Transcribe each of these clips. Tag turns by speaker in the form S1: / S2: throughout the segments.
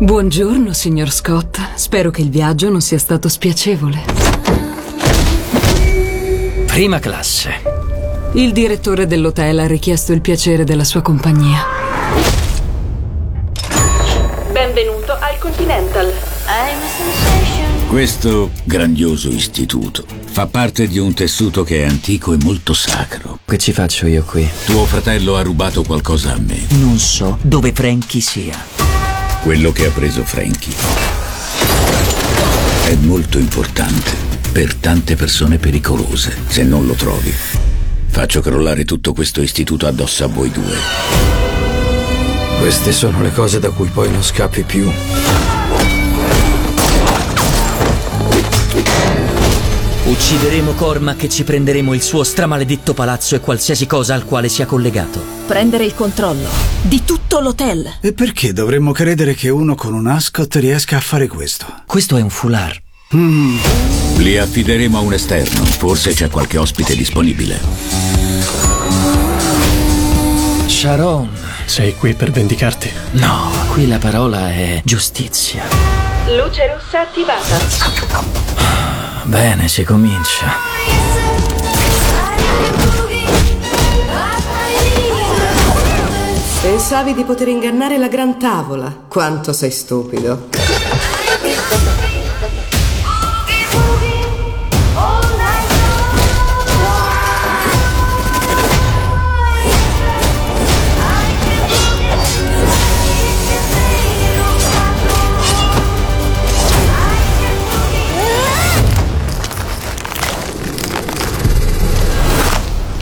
S1: Buongiorno, signor Scott. Spero che il viaggio non sia stato spiacevole.
S2: Prima classe.
S1: Il direttore dell'hotel ha richiesto il piacere della sua compagnia.
S3: Benvenuto al Continental.
S4: Questo grandioso istituto fa parte di un tessuto che è antico e molto sacro.
S2: Che ci faccio io qui?
S4: Tuo fratello ha rubato qualcosa a me.
S2: Non so dove Frankie sia.
S4: Quello che ha preso Frankie è molto importante per tante persone pericolose. Se non lo trovi, faccio crollare tutto questo istituto addosso a voi due.
S2: Queste sono le cose da cui poi non scappi più. Uccideremo Cormac e ci prenderemo il suo stramaledetto palazzo e qualsiasi cosa al quale sia collegato.
S3: Prendere il controllo di tutto l'hotel.
S5: E perché dovremmo credere che uno con un ascot riesca a fare questo?
S2: Questo è un foulard.
S4: Li affideremo a un esterno. Forse c'è qualche ospite disponibile.
S2: Sharon.
S6: Sei qui per vendicarti?
S2: No, qui la parola è giustizia.
S3: Luce rossa attivata.
S2: Bene, si comincia.
S7: Pensavi di poter ingannare la gran tavola. Quanto sei stupido.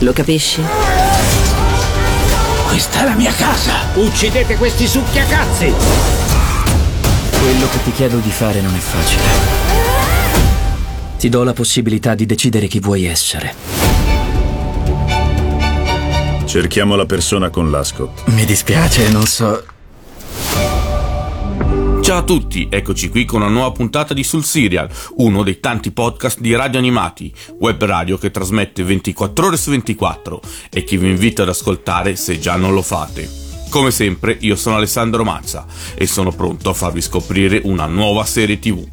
S1: Lo capisci?
S4: Questa è la mia casa.
S8: Uccidete questi succhiacazzi!
S2: Quello che ti chiedo di fare non è facile. Ti do la possibilità di decidere chi vuoi essere.
S9: Cerchiamo la persona con l'ascot.
S2: Mi dispiace, non so.
S10: Ciao a tutti, eccoci qui con una nuova puntata di Sul Serial, uno dei tanti podcast di Radio Animati, web radio che trasmette 24 ore su 24 e che vi invito ad ascoltare se già non lo fate. Come sempre, io sono Alessandro Mazza e sono pronto a farvi scoprire una nuova serie TV.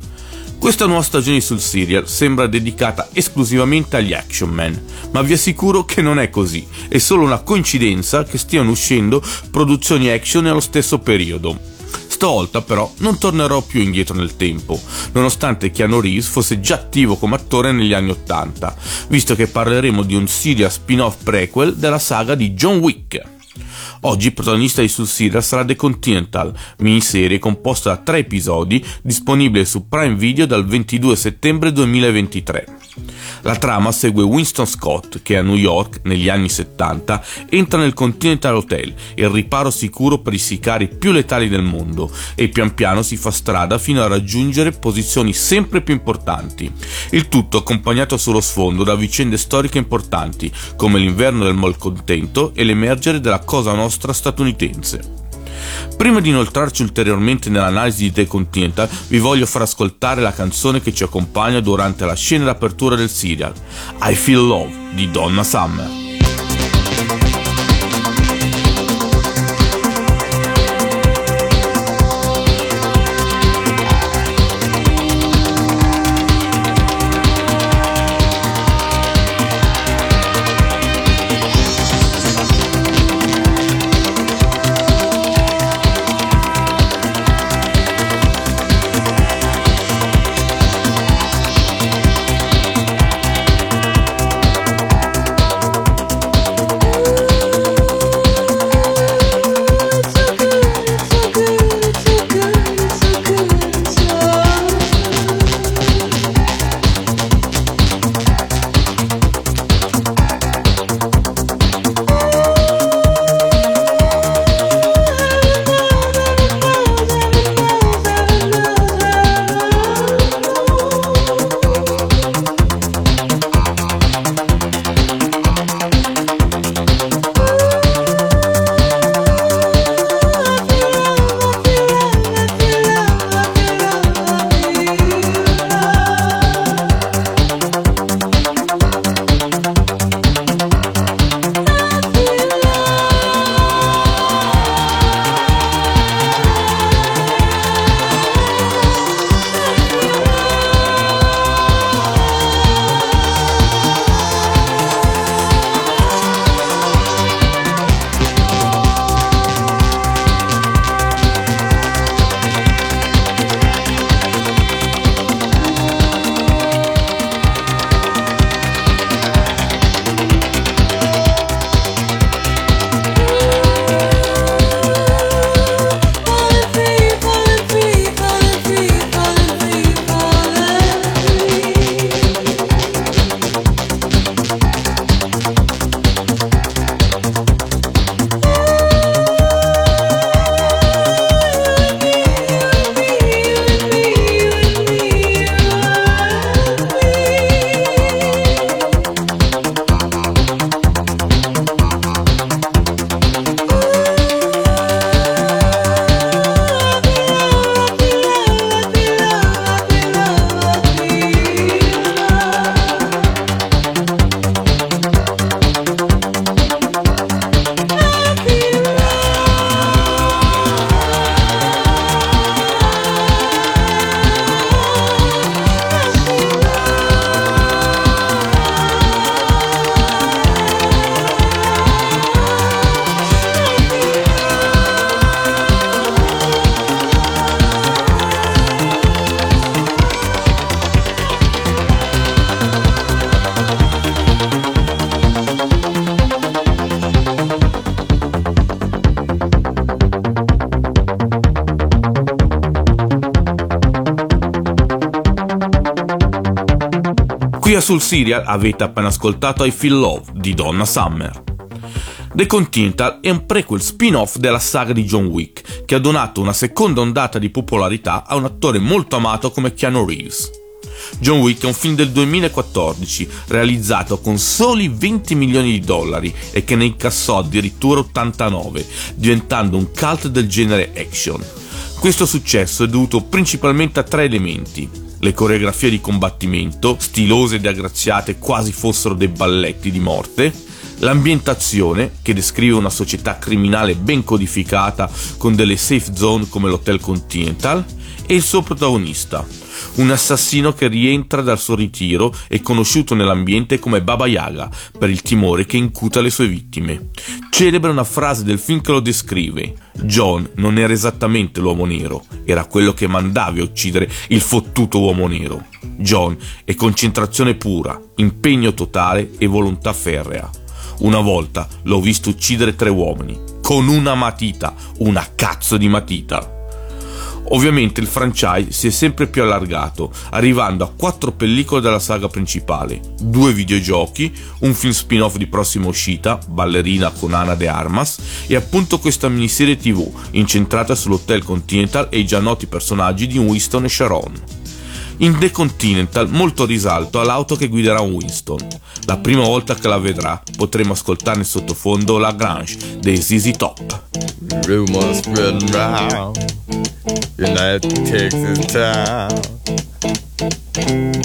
S10: Questa nuova stagione sul serial sembra dedicata esclusivamente agli action man, ma vi assicuro che non è così, è solo una coincidenza che stiano uscendo produzioni action nello stesso periodo. Stavolta però non tornerò più indietro nel tempo, nonostante Keanu Reeves fosse già attivo come attore negli anni Ottanta, visto che parleremo di un serial spin-off prequel della saga di John Wick. Oggi protagonista di Serial sarà The Continental, miniserie composta da tre episodi disponibile su Prime Video dal 22 settembre 2023. La trama segue Winston Scott che a New York, negli anni 70, entra nel Continental Hotel, il riparo sicuro per i sicari più letali del mondo, e pian piano si fa strada fino a raggiungere posizioni sempre più importanti. Il tutto accompagnato sullo sfondo da vicende storiche importanti, come l'inverno del malcontento e l'emergere della Cosa Nostra statunitense. Prima di inoltrarci ulteriormente nell'analisi di The Continental, vi voglio far ascoltare la canzone che ci accompagna durante la scena d'apertura del serial, I Feel Love di Donna Summer. Sul Serial avete appena ascoltato I Feel Love di Donna Summer. The Continental è un prequel spin-off della saga di John Wick, che ha donato una seconda ondata di popolarità a un attore molto amato come Keanu Reeves. John Wick è un film del 2014 realizzato con soli 20 milioni di dollari e che ne incassò addirittura 89, diventando un cult del genere action. Questo successo è dovuto principalmente a tre elementi. Le coreografie di combattimento, stilose ed aggraziate quasi fossero dei balletti di morte, l'ambientazione, che descrive una società criminale ben codificata con delle safe zone come l'Hotel Continental, e il suo protagonista, un assassino che rientra dal suo ritiro e conosciuto nell'ambiente come Baba Yaga per il timore che incuta le sue vittime. Celebre una frase del film che lo descrive. John non era esattamente l'uomo nero, era quello che mandavi a uccidere il fottuto uomo nero. John è concentrazione pura, impegno totale e volontà ferrea. Una volta l'ho visto uccidere tre uomini, con una matita, una cazzo di matita. Ovviamente il franchise si è sempre più allargato, arrivando a quattro pellicole della saga principale, due videogiochi, un film spin-off di prossima uscita, Ballerina con Ana de Armas, e appunto questa miniserie tv incentrata sull'Hotel Continental e i già noti personaggi di Winston e Sharon. In The Continental molto risalto all'auto che guiderà Winston. La prima volta che la vedrà potremo ascoltare in sottofondo la Grange dei ZZ Top.
S11: Rumors spreading round United Texas town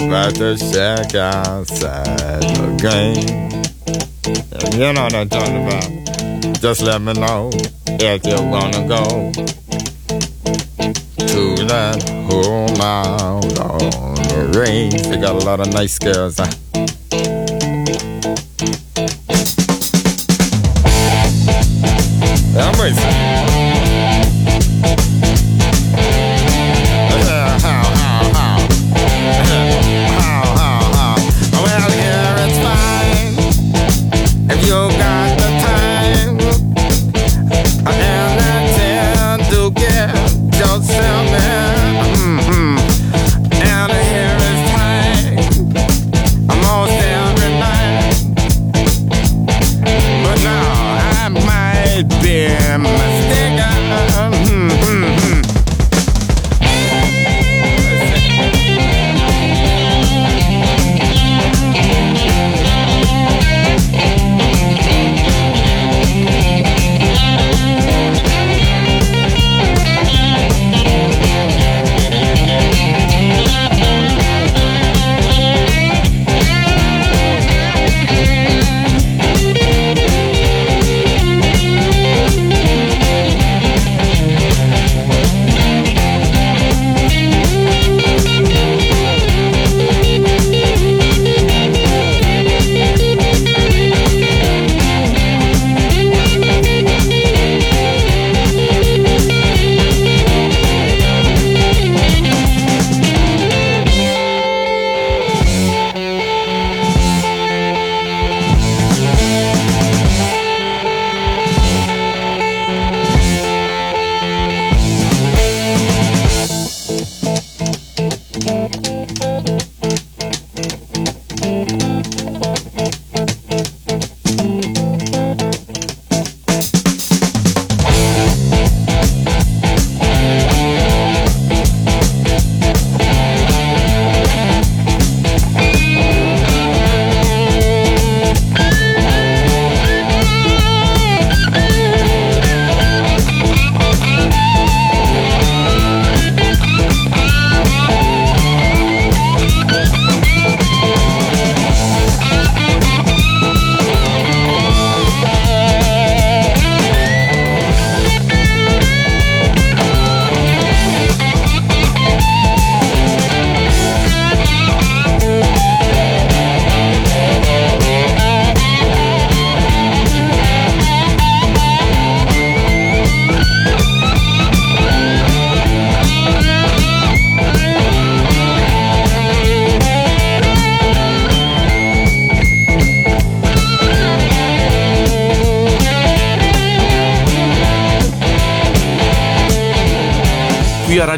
S11: About to shack outside the game you know what I'm talking about Just let me know if you wanna go To that home out on the range They got a lot of nice girls huh? I'm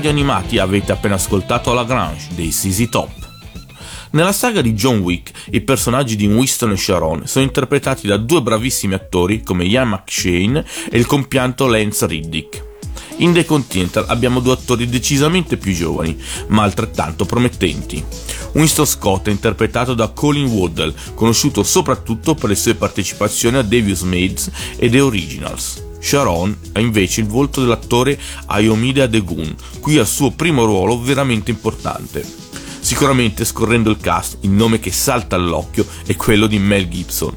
S10: Radio Animati avete appena ascoltato La Grange dei Sisi Top. Nella saga di John Wick, i personaggi di Winston e Sharon sono interpretati da due bravissimi attori come Ian McShane e il compianto Lance Riddick. In The Continental abbiamo due attori decisamente più giovani, ma altrettanto promettenti. Winston Scott è interpretato da Colin Waddell, conosciuto soprattutto per le sue partecipazioni a Devious Maids e The Originals. Sharon ha invece il volto dell'attore Ayomide Adegun, qui al suo primo ruolo veramente importante. Sicuramente scorrendo il cast, il nome che salta all'occhio è quello di Mel Gibson.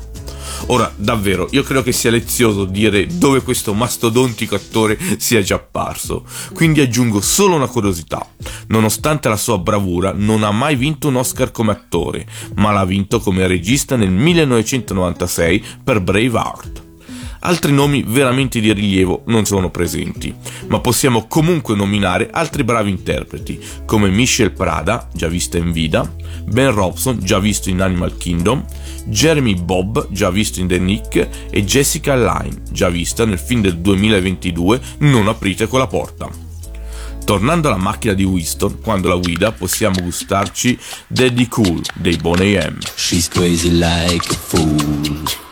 S10: Ora, davvero, io credo che sia lezioso dire dove questo mastodontico attore sia già apparso. Quindi aggiungo solo una curiosità. Nonostante la sua bravura, non ha mai vinto un Oscar come attore, ma l'ha vinto come regista nel 1996 per Braveheart. Altri nomi veramente di rilievo non sono presenti, ma possiamo comunque nominare altri bravi interpreti, come Michelle Prada, già vista in Vida, Ben Robson, già visto in Animal Kingdom, Jeremy Bob, già visto in The Nick, e Jessica Line, già vista nel film del 2022 Non aprite quella porta. Tornando alla macchina di Winston, quando la guida possiamo gustarci Daddy Cool dei Boney M.
S12: She's crazy like a fool.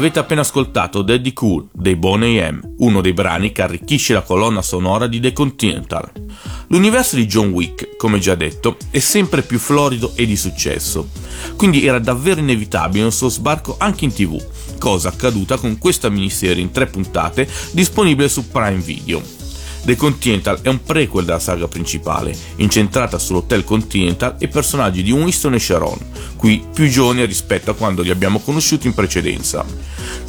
S10: Avete appena ascoltato Daddy Cool dei Boney M, uno dei brani che arricchisce la colonna sonora di The Continental. L'universo di John Wick, come già detto, è sempre più florido e di successo, quindi era davvero inevitabile il suo sbarco anche in tv, cosa accaduta con questa miniserie in tre puntate disponibile su Prime Video. The Continental è un prequel della saga principale, incentrata sull'Hotel Continental e personaggi di Winston e Sharon, qui più giovani rispetto a quando li abbiamo conosciuti in precedenza.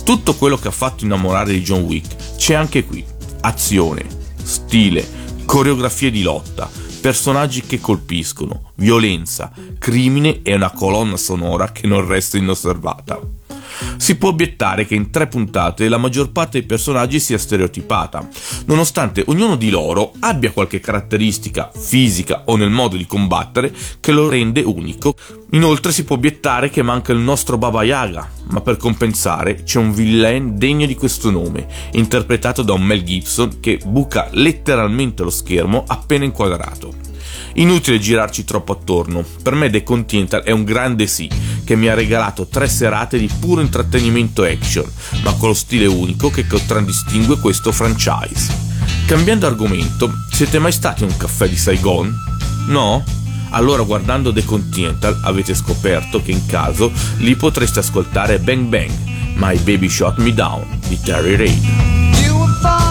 S10: Tutto quello che ha fatto innamorare di John Wick c'è anche qui. Azione, stile, coreografie di lotta, personaggi che colpiscono, violenza, crimine e una colonna sonora che non resta inosservata. Si può obiettare che in tre puntate la maggior parte dei personaggi sia stereotipata, nonostante ognuno di loro abbia qualche caratteristica fisica o nel modo di combattere che lo rende unico. Inoltre si può obiettare che manca il nostro Baba Yaga, ma per compensare c'è un villain degno di questo nome, interpretato da un Mel Gibson che buca letteralmente lo schermo appena inquadrato. Inutile girarci troppo attorno, per me The Continental è un grande sì, che mi ha regalato tre serate di puro intrattenimento action, ma con lo stile unico che contraddistingue questo franchise. Cambiando argomento, siete mai stati a un caffè di Saigon? No? Allora guardando The Continental avete scoperto che in caso lì potreste ascoltare Bang Bang, My Baby Shot Me Down di Terry Reid.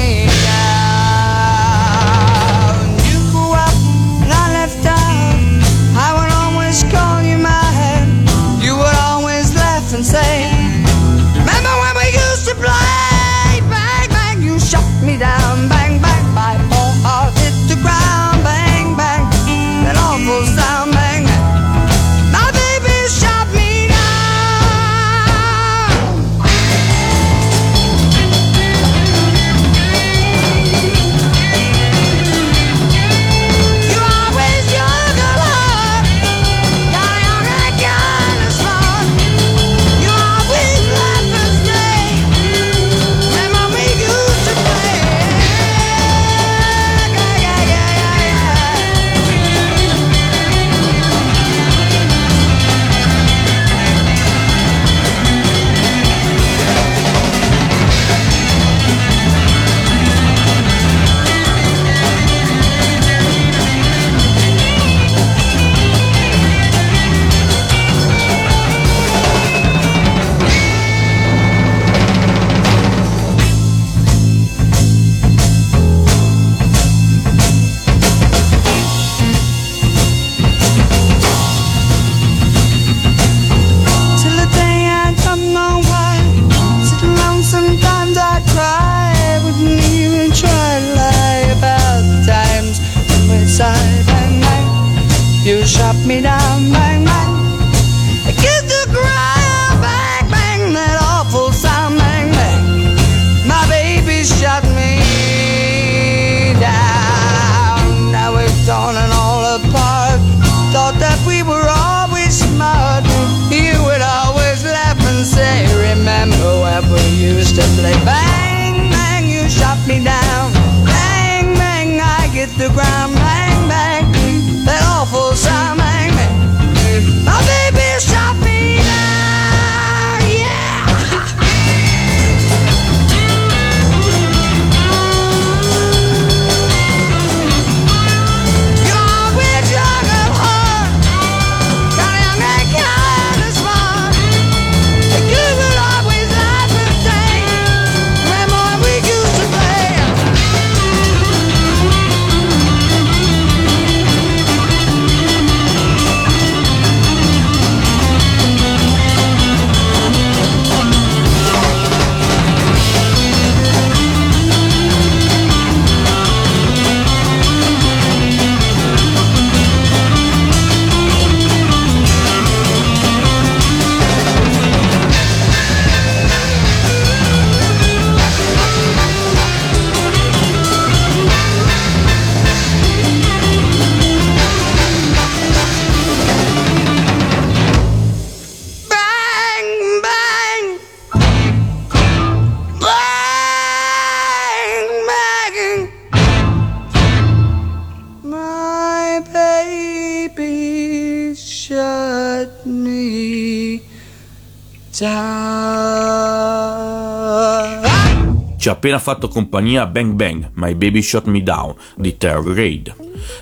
S10: appena fatto compagnia Bang Bang, My Baby Shot Me Down di Terror Raid.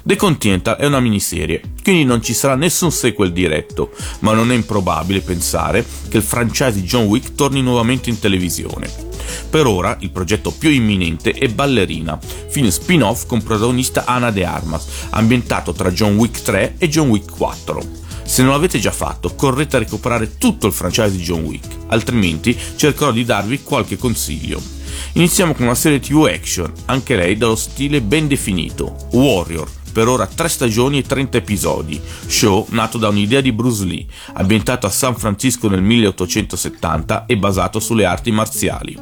S10: The Continental è una miniserie, quindi non ci sarà nessun sequel diretto, ma non è improbabile pensare che il franchise di John Wick torni nuovamente in televisione. Per ora il progetto più imminente è Ballerina, film spin-off con protagonista Ana de Armas, ambientato tra John Wick 3 e John Wick 4. Se non l'avete già fatto, correte a recuperare tutto il franchise di John Wick, altrimenti cercherò di darvi qualche consiglio. Iniziamo con una serie TV action, anche lei dallo stile ben definito, Warrior, per ora 3 stagioni e 30 episodi, show nato da un'idea di Bruce Lee, ambientato a San Francisco nel 1870 e basato sulle arti marziali.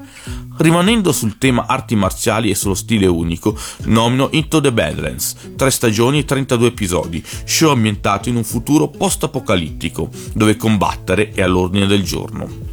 S10: Rimanendo sul tema arti marziali e sullo stile unico, nomino Into the Badlands, 3 stagioni e 32 episodi, show ambientato in un futuro post-apocalittico, dove combattere è all'ordine del giorno.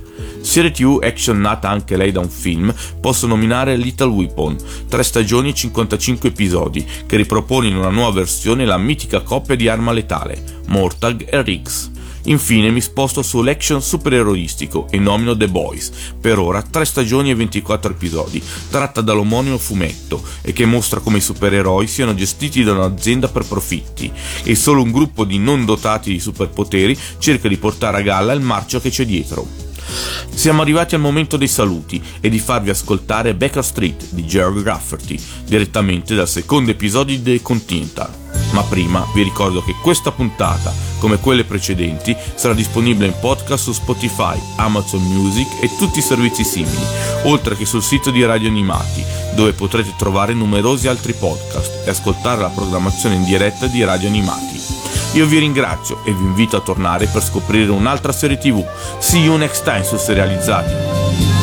S10: Serie TV action nata anche lei da un film, posso nominare Little Weapon, 3 stagioni e 55 episodi, che ripropone in una nuova versione la mitica coppia di arma letale, Mortag e Riggs. Infine mi sposto sull'action supereroistico e nomino The Boys, per ora 3 stagioni e 24 episodi, tratta dall'omonimo fumetto e che mostra come i supereroi siano gestiti da un'azienda per profitti e solo un gruppo di non dotati di superpoteri cerca di portare a galla il marcio che c'è dietro. Siamo arrivati al momento dei saluti e di farvi ascoltare Baker Street di Gerald Rafferty, direttamente dal secondo episodio di The Continental. Ma prima vi ricordo che questa puntata, come quelle precedenti, sarà disponibile in podcast su Spotify, Amazon Music e tutti i servizi simili, oltre che sul sito di Radio Animati, dove potrete trovare numerosi altri podcast e ascoltare la programmazione in diretta di Radio Animati. Io vi ringrazio e vi invito a tornare per scoprire un'altra serie tv. See you next time su Serializzati.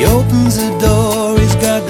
S13: He opens the door, he's got